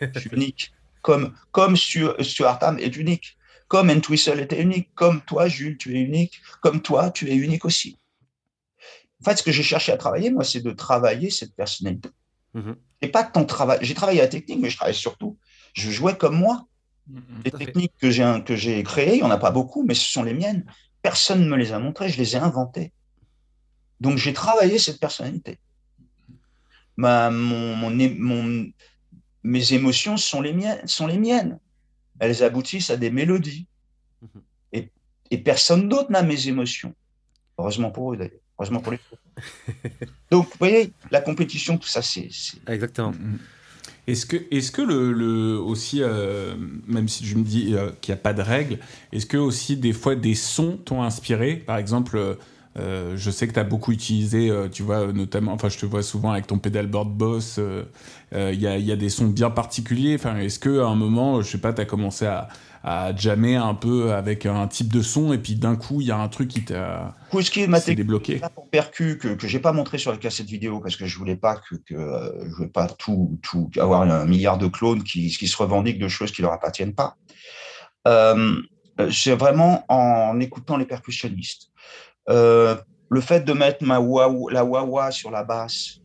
Je suis unique. Comme, comme Stuart Ham est unique. Comme Entwistle était unique. Comme toi, Jules, tu es unique. Comme toi, tu es unique aussi. En fait, ce que j'ai cherché à travailler, moi, c'est de travailler cette personnalité. Mm-hmm. Et pas tant travailler. J'ai travaillé la technique, mais je travaille surtout. Je jouais comme moi. Mm-hmm. Les techniques que j'ai, que j'ai créées, il n'y en a pas beaucoup, mais ce sont les miennes. Personne ne me les a montrées, je les ai inventées. Donc j'ai travaillé cette personnalité. Ma, mon, mon, mes émotions sont les, miennes, sont les miennes. Elles aboutissent à des mélodies. Mhm. Et, et personne d'autre n'a mes émotions. Heureusement pour eux d'ailleurs. Heureusement pour les *laughs* Donc, vous voyez, la compétition, tout ça, c'est. Exactement. Mm, mm. Est-ce que, est que le, le aussi, euh, même si je me dis euh, qu'il n'y a pas de règles, est-ce que aussi des fois des sons t'ont inspiré? Par exemple, euh, je sais que tu as beaucoup utilisé, tu vois, notamment, enfin, je te vois souvent avec ton pedalboard boss, il y a, y, a, des sons bien particuliers. Enfin, est-ce qu'à un moment, je sais pas, tu as commencé à, à jammer un peu avec un type de son et puis d'un coup il y a un truc qui t'a débloqué? pour percu que que j'ai pas montré sur la cassette vidéo parce que je voulais pas que, que euh, je voulais pas tout tout avoir un milliard de clones qui, qui se revendiquent de choses qui leur appartiennent pas. Euh, c'est vraiment en écoutant les percussionnistes euh, le fait de mettre ma la wah sur la basse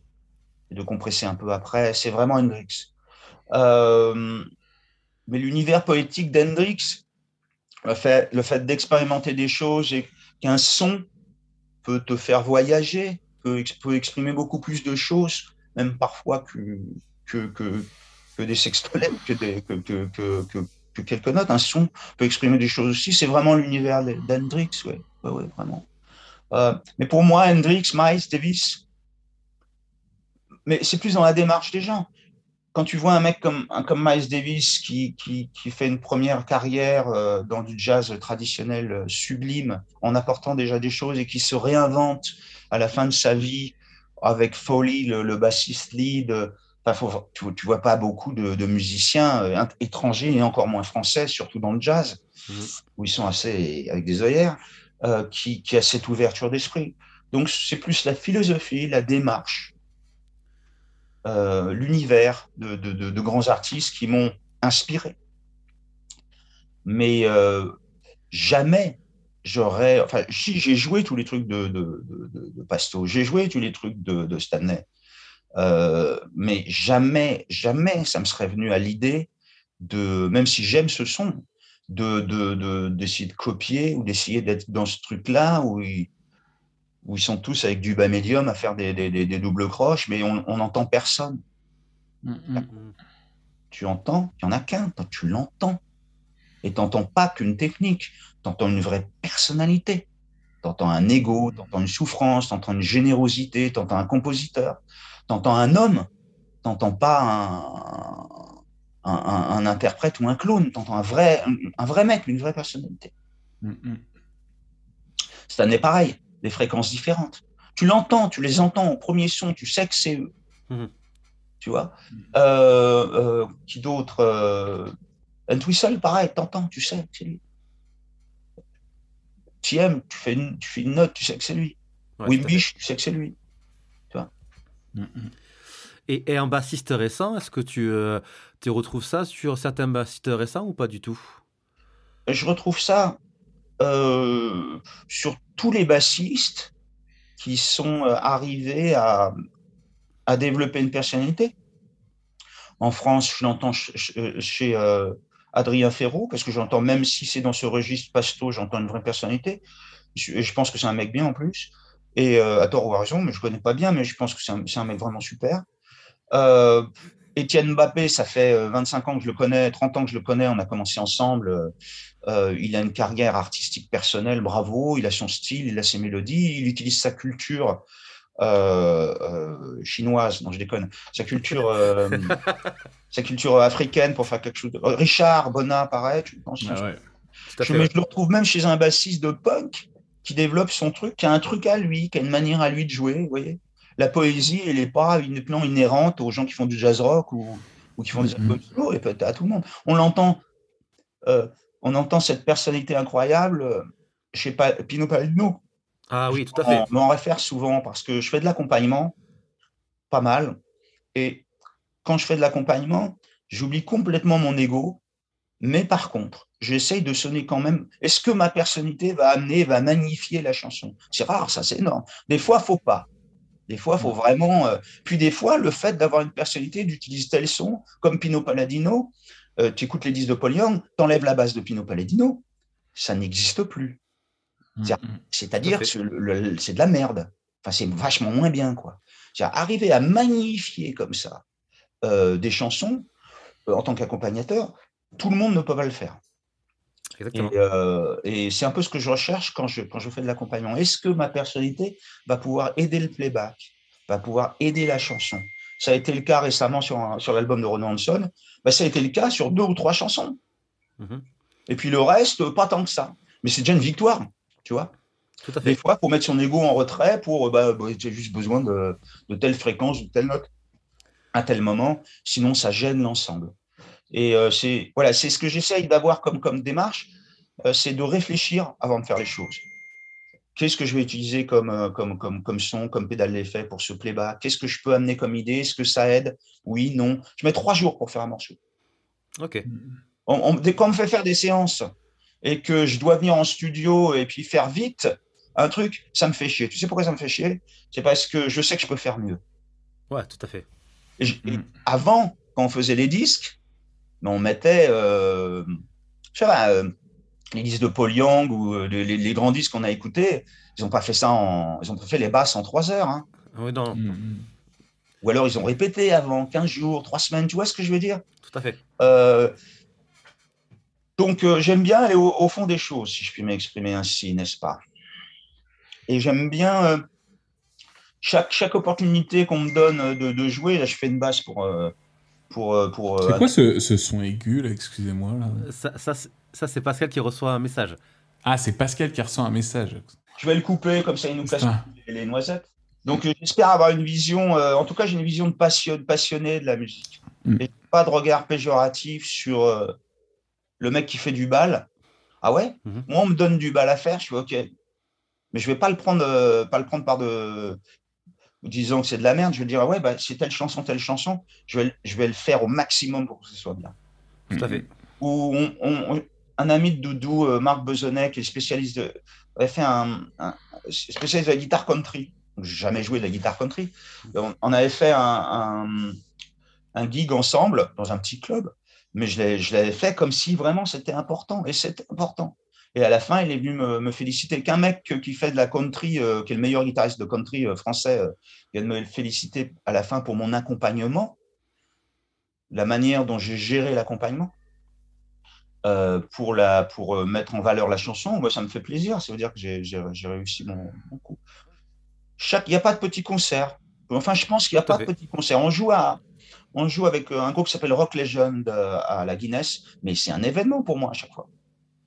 et de compresser un peu après c'est vraiment Hendrix euh, mais l'univers poétique d'Hendrix, le fait, d'expérimenter des choses et qu'un son peut te faire voyager, peut, exprimer beaucoup plus de choses, même parfois que, que, que, des sextolèmes, que, que, que, que, quelques notes. Un son peut exprimer des choses aussi. C'est vraiment l'univers d'Hendrix, ouais. Ouais, ouais, vraiment. Euh, mais pour moi, Hendrix, Miles Davis, mais c'est plus dans la démarche des gens quand tu vois un mec comme, comme Miles Davis qui, qui, qui fait une première carrière euh, dans du jazz traditionnel euh, sublime, en apportant déjà des choses et qui se réinvente à la fin de sa vie avec Foley, le, bassiste lead, enfin, faut, tu, tu vois pas beaucoup de, de, musiciens étrangers et encore moins français, surtout dans le jazz, mmh. où ils sont assez avec des œillères, euh, qui, a cette ouverture d'esprit. Donc c'est plus la philosophie, la démarche euh, l'univers de, de, grands artistes qui m'ont inspiré. Mais euh, jamais j'aurais. Enfin, j'ai joué tous les trucs de, de Pasto, j'ai joué tous les trucs de, Stanley, mais jamais, jamais ça me serait venu à l'idée de, même si j'aime ce son, de d'essayer de, copier ou d'essayer d'être dans ce truc-là où il, où ils sont tous avec du bas médium à faire des, des, des, doubles croches, mais on n'entend personne. Mm, mm. Tu entends, il n'y en a qu'un, tu l'entends. Et tu n'entends pas qu'une technique, tu entends une vraie personnalité. Tu entends un ego, tu entends une souffrance, tu entends une générosité, tu entends un compositeur, tu entends un homme, tu n'entends pas un, un, un, interprète ou un clone, tu entends un vrai, un, vrai mec, une vraie personnalité. Mm, C'est un pareil des fréquences différentes. Tu l'entends, tu les entends au premier son, tu sais que c'est eux. Mhm. Tu vois? Euh, euh, Qui d'autre euh, Whistle, pareil, t'entends, tu sais que c'est lui. TM, tu fais, une, tu fais une note, tu sais que c'est lui. Ouais, tu sais que c'est lui. Tu vois? Mhm. et, et, un bassiste récent, est-ce que tu, euh, tu retrouves ça sur certains bassistes récents ou pas du tout? Je retrouve ça euh, sur tous les bassistes qui sont euh, arrivés à, à développer une personnalité. En France, je l'entends chez euh, Adrien Ferraud, parce que j'entends, même si c'est dans ce registre pasto, j'entends une vraie personnalité. Je, je pense que c'est un mec bien en plus. Et à tort ou à raison, mais je connais pas bien, mais je pense que c'est un, mec vraiment super. Étienne Mbappé, ça fait 25 ans que je le connais, 30 ans que je le connais, on a commencé ensemble. Euh, il a une carrière artistique personnelle, bravo. Il a son style, il a ses mélodies, il utilise sa culture euh, euh, chinoise, non je déconne, sa culture, *laughs* euh, sa culture africaine pour faire quelque chose. De... Richard Bonnat, pareil, je pense. Ah ouais. je, mais je le retrouve même chez un bassiste de punk qui développe son truc, qui a un truc à lui, qui a une manière à lui de jouer, vous voyez. La poésie, elle n'est pas uniquement inhérente aux gens qui font du jazz rock ou, ou qui font des albums solo, et peut-être à tout le monde. On l'entend. Euh, on entend cette personnalité incroyable euh, chez Pino Palladino. Ah oui, tout à fait. On m'en réfère souvent parce que je fais de l'accompagnement, pas mal. Et quand je fais de l'accompagnement, j'oublie complètement mon ego. Mais par contre, j'essaye de sonner quand même. Est-ce que ma personnalité va amener, va magnifier la chanson? C'est rare, ça, c'est énorme. Des fois, faut pas. Des fois, faut vraiment. Euh, Puis des fois, le fait d'avoir une personnalité, d'utiliser tel son, comme Pino Palladino, euh, tu écoutes les disques de Paul Young, t'enlèves la base de Pino Palladino, ça n'existe plus. Mm, mm. C'est-à-dire que c'est de la merde. Enfin, c'est vachement moins bien, quoi. Arriver à magnifier comme ça euh, des chansons en tant qu'accompagnateur, tout le monde ne peut pas le faire. Euh, et, c'est un peu ce que je recherche quand je, quand je fais de l'accompagnement. Est-ce que ma personnalité va pouvoir aider le playback, va pouvoir aider la chanson? Ça a été le cas récemment sur, sur l'album de Renaud Hanson. Bah, ça a été le cas sur deux ou trois chansons. Mm-hmm. Et puis le reste, pas tant que ça. Mais c'est déjà une victoire, tu vois. Tout à fait. Des fois, pour mettre son ego en retrait, pour bah, bah, j'ai juste besoin de, de telle fréquence, de telle note à tel moment, sinon ça gêne l'ensemble. Et euh, c'est voilà, c'est ce que j'essaye d'avoir comme, comme démarche, euh, c'est de réfléchir avant de faire les choses. Qu'est-ce que je vais utiliser comme, euh, comme, comme, comme son, comme pédale d'effet pour ce playback Qu'est-ce que je peux amener comme idée? Est-ce que ça aide? Oui, non. Je mets trois jours pour faire un morceau. Ok. On, on me fait faire des séances et que je dois venir en studio et puis faire vite un truc, ça me fait chier. Tu sais pourquoi ça me fait chier? C'est parce que je sais que je peux faire mieux. Ouais, tout à fait. Mm. avant, quand on faisait les disques, on mettait, euh, je sais pas, euh, les disques de Paul Young ou euh, les, grands disques qu'on a écoutés, ils n'ont pas fait ça en, ils ont fait les basses en trois heures. Hein. Oui, non. Mm, mm. Ou alors ils ont répété avant 15 jours, 3 semaines, tu vois ce que je veux dire? Tout à fait. donc j'aime bien aller au, fond des choses, si je puis m'exprimer ainsi, n'est-ce pas? Et j'aime bien chaque, chaque opportunité qu'on me donne de, jouer, là je fais une basse pour... Euh, pour, euh, pour c'est euh, quoi ce, ce, son aigu, là, excusez-moi là Ça, ça, ça c'est Pascal qui reçoit un message. Ah, c'est Pascal qui reçoit un message. Je vais le couper, comme ça il nous casse les, noisettes. Donc j'espère avoir une vision, en tout cas j'ai une vision de passion, passionné de la musique. Mm. Et pas de regard péjoratif sur le mec qui fait du bal. Ah ouais mm-hmm. Moi on me donne du bal à faire, je suis ok. Mais je vais pas le prendre, pas le prendre par de, disant que c'est de la merde, je vais dire, ah ouais, bah, c'est telle chanson, telle chanson, je vais, je vais le faire au maximum pour que ce soit bien. Tout à fait. Ou un ami de Doudou, euh, Marc Besonnet, qui est spécialiste de, avait fait un, spécialiste de la guitare country. J'ai jamais joué de la guitare country. On, avait fait un, un, gig ensemble dans un petit club, mais je l'avais fait comme si vraiment c'était important. Et c'est important. Et à la fin, il est venu me, féliciter. Qu'un mec qui fait de la country, euh, qui est le meilleur guitariste de country euh, français, euh, vient de me féliciter à la fin pour mon accompagnement, la manière dont j'ai géré l'accompagnement. pour, la, pour mettre en valeur la chanson, moi, ça me fait plaisir. Ça veut dire que j'ai réussi mon, coup. Chaque, il n'y a pas de petit concert. Enfin, je pense qu'il n'y a pas de petit concert. On joue, à, on joue avec un groupe qui s'appelle Rock Legend à la Guinness, mais c'est un événement pour moi à chaque fois.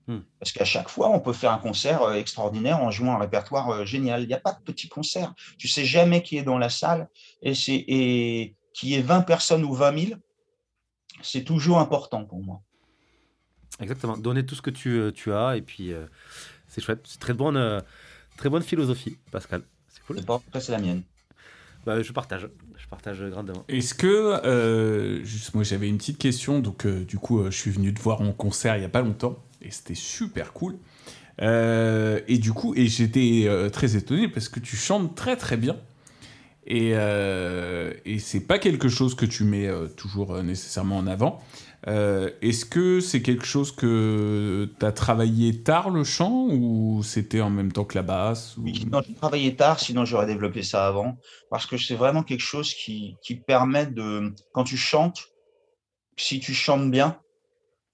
Hmm. Parce qu'à chaque fois, on peut faire un concert euh, extraordinaire en jouant un répertoire euh, génial. Il n'y a pas de petit concert. Tu sais jamais qui est dans la salle et, c'est, et qui est 20 personnes ou 20 000, c'est toujours important pour moi. Exactement. Donner tout ce que tu, euh, tu as et puis c'est chouette. C'est très bonne, très bonne philosophie, Pascal. C'est cool. Après, c'est la mienne. Bah, je partage. Je partage grandement. Est-ce que, juste moi j'avais une petite question, donc du coup je suis venu te voir en concert il n'y a pas longtemps et c'était super cool. Euh, et du coup, et j'étais euh, très étonné parce que tu chantes très très bien. Et, euh, et c'est pas quelque chose que tu mets euh, toujours nécessairement en avant. Est-ce que c'est quelque chose que tu as travaillé tard le chant ou c'était en même temps que la basse Oui, non, j'ai travaillé tard, sinon j'aurais développé ça avant. Parce que c'est vraiment quelque chose qui, qui permet de. Quand tu chantes, si tu chantes bien,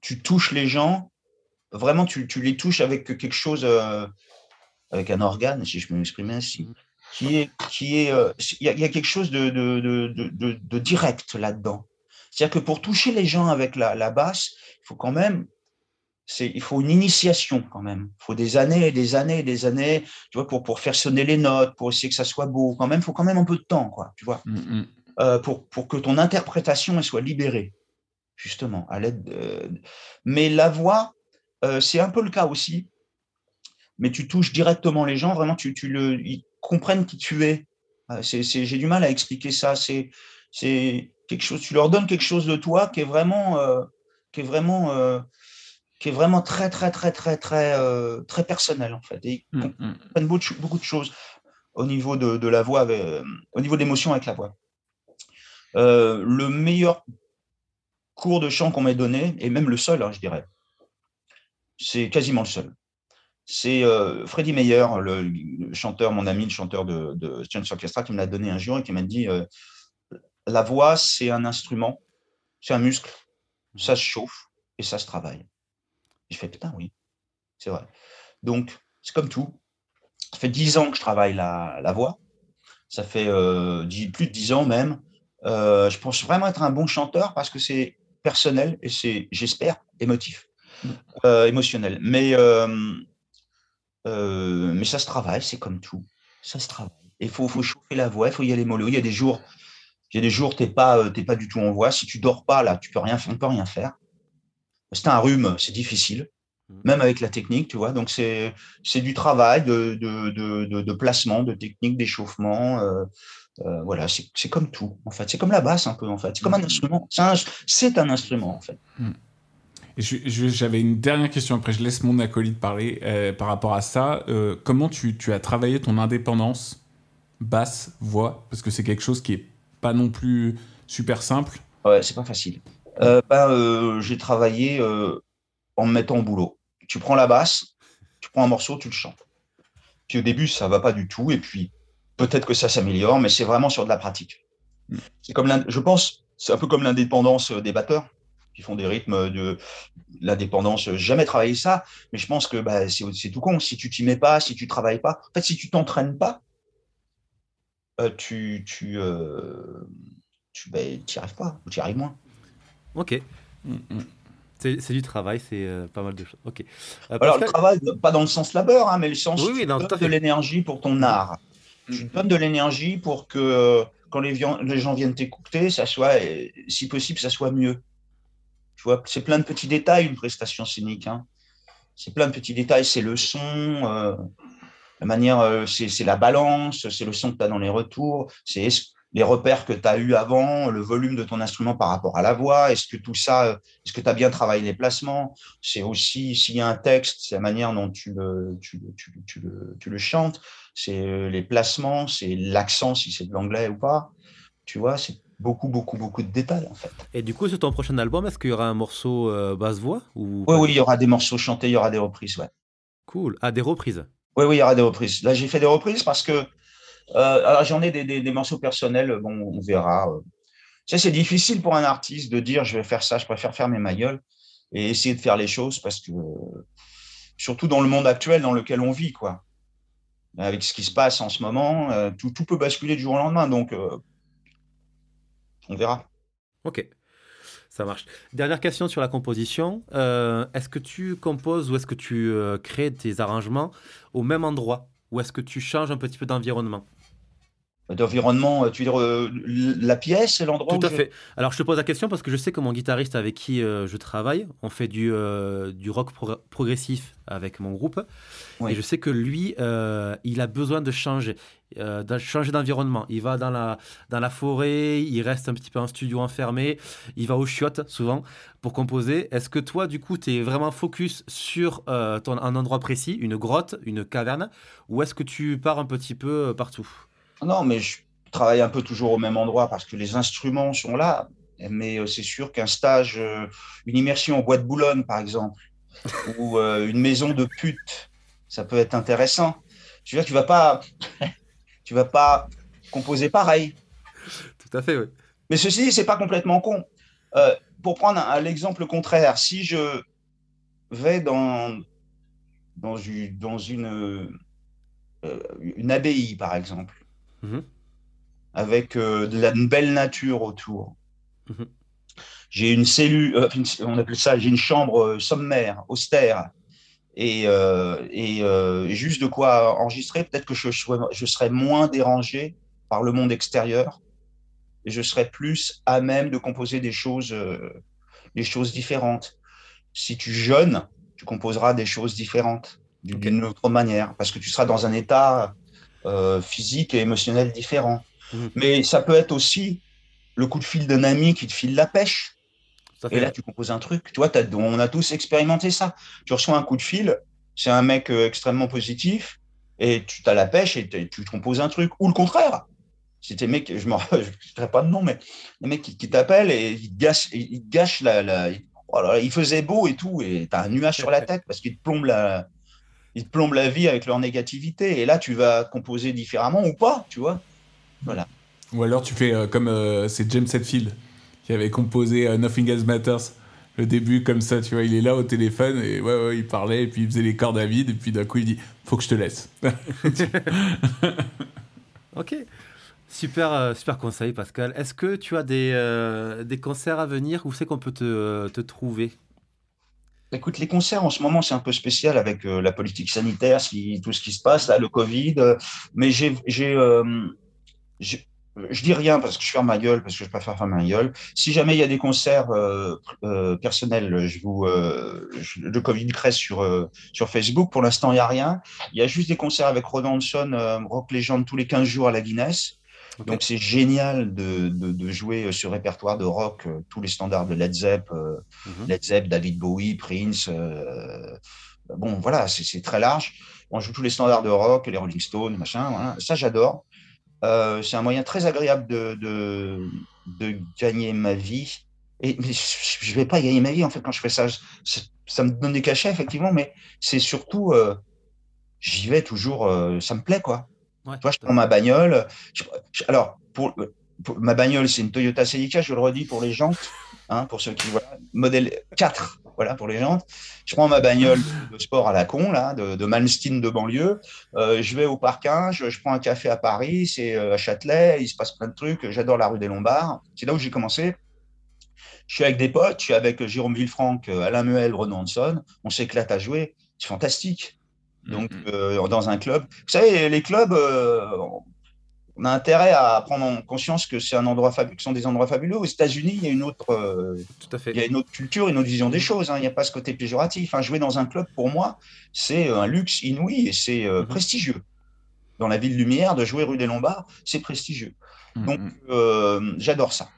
tu touches les gens vraiment, tu, les touches avec quelque chose, euh, avec un organe, si je peux m'exprimer ainsi, mmh. qui est, qui est, euh, il y, a quelque chose de, de, direct là-dedans. C'est-à-dire que pour toucher les gens avec la, basse, il faut quand même, c'est, il faut une initiation quand même. Il faut des années et des années et des années, tu vois, pour, pour faire sonner les notes, pour essayer que ça soit beau. Quand même, il faut quand même un peu de temps, quoi, tu vois, mmh, mmh. Euh, pour, pour que ton interprétation soit libérée, justement, à l'aide. Mais la voix, euh, c'est un peu le cas aussi, mais tu touches directement les gens, vraiment, tu, tu le, ils comprennent qui tu es. Euh, j'ai du mal à expliquer ça. C'est quelque chose, tu leur donnes quelque chose de toi qui est vraiment, euh, qui est vraiment, qui est vraiment très, très, très, très, très, très personnel en fait. ils mmh, mmh. comprennent beaucoup, de choses au niveau de, la voix, au niveau de l'émotion avec la voix. le meilleur cours de chant qu'on m'ait donné, et même le seul, hein, je dirais, c'est quasiment le seul. C'est euh, Freddie Meyer, le, chanteur, mon ami, le chanteur de, de Orchestra, qui me l'a donné un jour et qui m'a dit euh, La voix, c'est un instrument, c'est un muscle, ça se chauffe et ça se travaille. J'ai fait Putain, oui. C'est vrai. Donc, c'est comme tout. Ça fait dix ans que je travaille la, la voix. Ça fait euh, plus de dix ans même. Je pense vraiment être un bon chanteur parce que c'est personnel et c'est, j'espère, émotif. Euh, émotionnel. Mais, mais ça se travaille, c'est comme tout. Ça se travaille. Il faut, faut chauffer la voix, il faut y aller mollo. Il y a des jours, il y a des jours, tu n'es pas, pas du tout en voix. Si tu dors pas, là, tu peux rien, on peut rien faire. C'est un rhume, c'est difficile. Mmh. même avec la technique, tu vois. Donc, c'est du travail de, de, de, placement, de technique, d'échauffement. Euh, euh, voilà, c'est comme tout, en fait. C'est comme la basse, un peu, en fait. C'est comme un mmh. instrument. C'est un, instrument, en fait. Mmh. J'avais une dernière question, après je laisse mon acolyte parler euh, par rapport à ça. comment tu, as travaillé ton indépendance? Basse, voix Parce que c'est quelque chose qui est pas non plus super simple. Ouais, c'est pas facile. ben, J'ai travaillé en me mettant au boulot. Tu prends la basse, tu prends un morceau, tu le chantes. Puis au début, ça va pas du tout, et puis peut-être que ça s'améliore, mais c'est vraiment sur de la pratique. C'est comme je pense, c'est un peu comme l'indépendance des batteurs qui font des rythmes de l'indépendance. Jamais travaillé ça, mais je pense que bah, c'est tout con. Si tu t'y mets pas, si tu travailles pas, en fait, si tu t'entraînes pas, euh, tu tu euh, tu bah, arrives pas, ou tu y arrives moins. Ok. Mm, mm. C'est du travail, c'est euh, pas mal de choses. Ok. Euh, Alors, le travail, pas dans le sens labeur, hein, mais le sens oui, de l'énergie pour ton art. Tu donnes de l'énergie pour que euh, quand les, les, gens viennent t'écouter, ça soit, si possible, ça soit mieux. C'est plein de petits détails, une prestation scénique. Hein. C'est plein de petits détails. C'est le son, la manière, c'est la balance, c'est le son que tu as dans les retours, c'est les repères que tu as eu avant, le volume de ton instrument par rapport à la voix, est-ce que tout ça, est-ce que tu as bien travaillé les placements? C'est aussi, s'il y a un texte, c'est la manière dont tu, le, tu le chantes, c'est les placements, c'est l'accent, si c'est de l'anglais ou pas. Tu vois, c'est beaucoup, beaucoup, beaucoup de détails en fait. Et du coup, sur ton prochain album, est-ce qu'il y aura un morceau euh, basse-voix ou... Oui, oui, il y aura des morceaux chantés, il y aura des reprises, ouais. Cool. Ah, des reprises Oui, oui, il y aura des reprises. Là, j'ai fait des reprises parce que euh, alors, j'en ai des, morceaux personnels, bon, on verra. Ça, c'est difficile pour un artiste de dire je vais faire ça, je préfère fermer ma gueule et essayer de faire les choses parce que, surtout dans le monde actuel dans lequel on vit, quoi. Avec ce qui se passe en ce moment, euh, tout, peut basculer du jour au lendemain. Donc, euh, on verra. Ok. Ça marche. Dernière question sur la composition. est-ce que tu composes ou est-ce que tu crées tes arrangements au même endroit? Ou est-ce que tu changes un petit peu d'environnement? D'environnement, tu veux dire euh, la pièce, l'endroit Tout à fait. Alors je te pose la question parce que je sais que mon guitariste avec qui euh, je travaille, on fait du, euh, du rock progressif avec mon groupe, et je sais que lui, il a besoin de changer, de changer d'environnement. Il va dans la, dans la forêt, il reste un petit peu en studio enfermé, il va aux chiottes souvent pour composer. Est-ce que toi, du coup, tu es vraiment focus sur ton, un endroit précis, une grotte, une caverne, ou est-ce que tu pars un petit peu partout? Non, mais je travaille un peu toujours au même endroit parce que les instruments sont là. Mais euh, c'est sûr qu'un stage, euh, une immersion au bois de Boulogne, par exemple, *laughs* ou euh, une maison de pute, ça peut être intéressant. Je veux dire, tu vas pas, *laughs* tu vas pas composer pareil. Tout à fait, oui. Mais ceci, c'est pas complètement con. pour prendre l'exemple contraire, si je vais dans dans une, dans une, une abbaye, par exemple, Mhm. avec euh, de la, une belle nature autour. Mhm. J'ai une cellule, euh, on appelle ça, j'ai une chambre euh, sommaire, austère, et, et juste de quoi enregistrer. Peut-être que je, je serais moins dérangé par le monde extérieur et je serais plus à même de composer des choses, des choses différentes. Si tu jeûnes, tu composeras des choses différentes d'une autre manière parce que tu seras dans un état euh, physique et émotionnel différent. Mhm. Mais ça peut être aussi le coup de fil d'un ami qui te file la pêche. Et là, tu composes un truc. Tu vois, on a tous expérimenté ça. Tu reçois un coup de fil, c'est un mec euh, extrêmement positif, et tu as la pêche et tu composes un truc. Ou le contraire. C'était mec, je ne dirais *laughs* pas de nom, mais les mecs qui, t'appellent et ils gâchent, ils gâchent la. la oh il faisait beau et tout, et tu as un nuage sur la tête parce qu'il te plombe la, ils te plombent la vie avec leur négativité. Et là, tu vas composer différemment ou pas, tu vois. Voilà. Ou alors tu fais euh, comme euh, c'est James Hetfield qui avait composé euh, Nothing Else Matters. Le début, comme ça, tu vois, il est là au téléphone et ouais, ouais, il parlait et puis il faisait les cordes à vide et puis d'un coup il dit Faut que je te laisse. *laughs* ok. Super, super conseil, Pascal. Est-ce que tu as des, euh, des concerts à venir? Où c'est qu'on peut te, te, trouver? Écoute, les concerts en ce moment, c'est un peu spécial avec euh, la politique sanitaire, tout ce qui se passe, là, le Covid. mais j'ai je dis rien parce que je ferme ma gueule, parce que je préfère faire ma gueule. Si jamais il y a des concerts euh, euh, personnels, je vous, euh, le Covid crée sur, euh, sur Facebook. Pour l'instant, il n'y a rien. Il y a juste des concerts avec Rodan Hanson, euh, Rock Legend, tous les 15 jours à la Guinness. Donc, c'est génial de, de, de, jouer ce répertoire de rock, tous les standards de Led Zepp, mm-hmm. Led Zepp, David Bowie, Prince. bon, voilà, c'est très large. On joue tous les standards de rock, les Rolling Stones, machin. Voilà. Ça, j'adore. Euh, c'est un moyen très agréable de, de, gagner ma vie. Et mais je ne vais pas gagner ma vie en fait quand je fais ça. Ça me donne des cachets effectivement, mais c'est surtout, euh, j'y vais toujours, euh, ça me plaît quoi. Ouais, je prends ma bagnole. alors pour, ma bagnole, c'est une Toyota Celica, je le redis pour les gens, hein, pour ceux qui voient, modèle 4 voilà pour les jantes. Je prends ma bagnole de sport à la con, là, de, de Malmsteen de banlieue. Euh, je vais au parc je, je, prends un café à Paris, c'est euh, à Châtelet, il se passe plein de trucs. J'adore la rue des Lombards. C'est là où j'ai commencé. Je suis avec des potes, je suis avec Jérôme Villefranc, Alain Muel, Renaud Hanson. On s'éclate à jouer. C'est fantastique. Donc, mm-hmm. euh, dans un club. Vous savez, les clubs, euh, on a intérêt à prendre conscience que c'est un endroit fabuleux, que sont des endroits fabuleux. Aux États-Unis, il y a une autre, euh, Tout à fait. il y a une autre culture, une autre vision des choses. Hein. Il n'y a pas ce côté péjoratif. Hein. Jouer dans un club, pour moi, c'est un luxe inouï et c'est euh, mm-hmm. prestigieux. Dans la ville lumière, de jouer rue des Lombards, c'est prestigieux. Donc, euh, j'adore ça.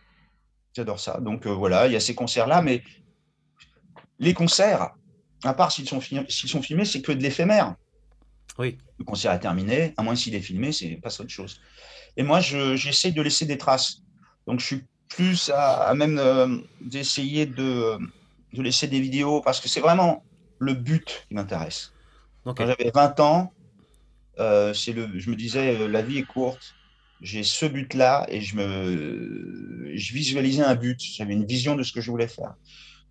J'adore ça. Donc voilà, il y a ces concerts-là, mais les concerts, à part s'ils sont, s'ils sont filmés, c'est que de l'éphémère. Oui. Le concert est terminé, à moins s'il est filmé, c'est pas autre chose. Et moi, j'essaie de laisser des traces. Donc, je suis plus à, même euh, d'essayer de, de, laisser des vidéos parce que c'est vraiment le but qui m'intéresse. Quand j'avais 20 ans, euh, le, je me disais, euh, la vie est courte. J'ai ce but-là et je, me, je visualisais un but. J'avais une vision de ce que je voulais faire.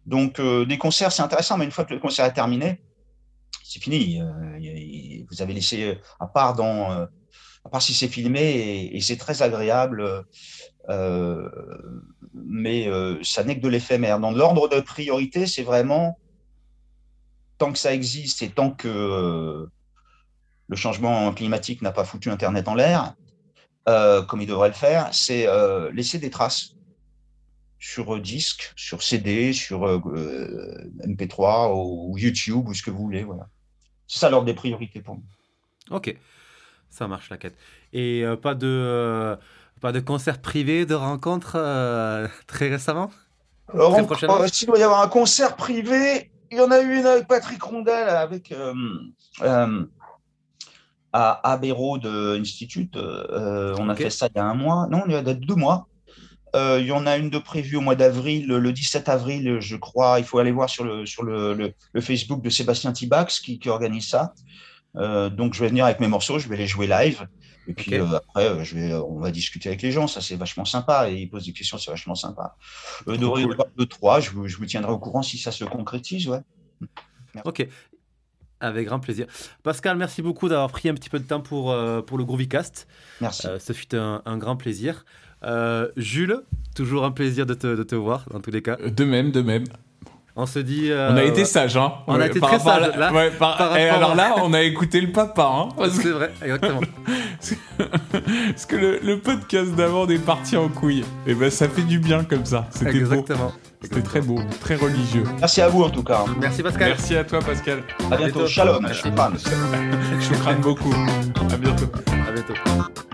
Donc, des concerts, c'est intéressant, mais une fois que le concert est terminé, c'est fini. vous avez laissé, à part dans si c'est filmé, et, c'est très agréable, euh, mais euh, ça n'est que de l'éphémère. Dans l'ordre de priorité, c'est vraiment, tant que ça existe et tant que euh, le changement climatique n'a pas foutu Internet en l'air, comme il devrait le faire, c'est laisser des traces sur disque, sur CD, sur MP3 ou YouTube ou ce que vous voulez. Voilà. C'est ça l'ordre des priorités pour moi. Ok. Ça marche la quête. Et euh, pas de euh, pas de concert privé, de rencontre euh, très récemment? Alors, s'il doit y avoir un concert privé, il y en a eu une avec Patrick Rondel, avec à Abbey Road Institute. on a fait ça il y a un mois. Non, il y a deux mois. Il y en a une de prévue au mois d'avril, le 17 avril, je crois. Il faut aller voir sur le, sur le, le, Facebook de Sébastien Tibax qui, qui organise ça. Euh, donc, je vais venir avec mes morceaux, je vais les jouer live. Et puis euh, après, euh, je vais, on va discuter avec les gens. Ça, c'est vachement sympa. Et ils posent des questions, c'est vachement sympa. Euh, de, de, trois, je vous, je vous, tiendrai au courant si ça se concrétise. Ouais. Ok. Avec grand plaisir. Pascal, merci beaucoup d'avoir pris un petit peu de temps pour, pour le Groovicast. Merci. ce fut un, un, grand plaisir. Jules, toujours un plaisir de te, de te voir dans tous les cas. De même, de même. On se dit. Euh, on a été sage, hein. On a été très sage. Là, ouais, par... Et alors là, on a écouté le papa, hein. *laughs* C'est vrai, exactement. *laughs* parce que le, le podcast d'avant est parti en couille. Et ben, ça fait du bien comme ça. C'était Exactement. C'était très beau, très religieux. Merci à vous en tout cas. Merci Pascal. Merci à toi Pascal. À bientôt. Shalom. Shukran. Shukran *laughs* beaucoup. À bientôt. À bientôt.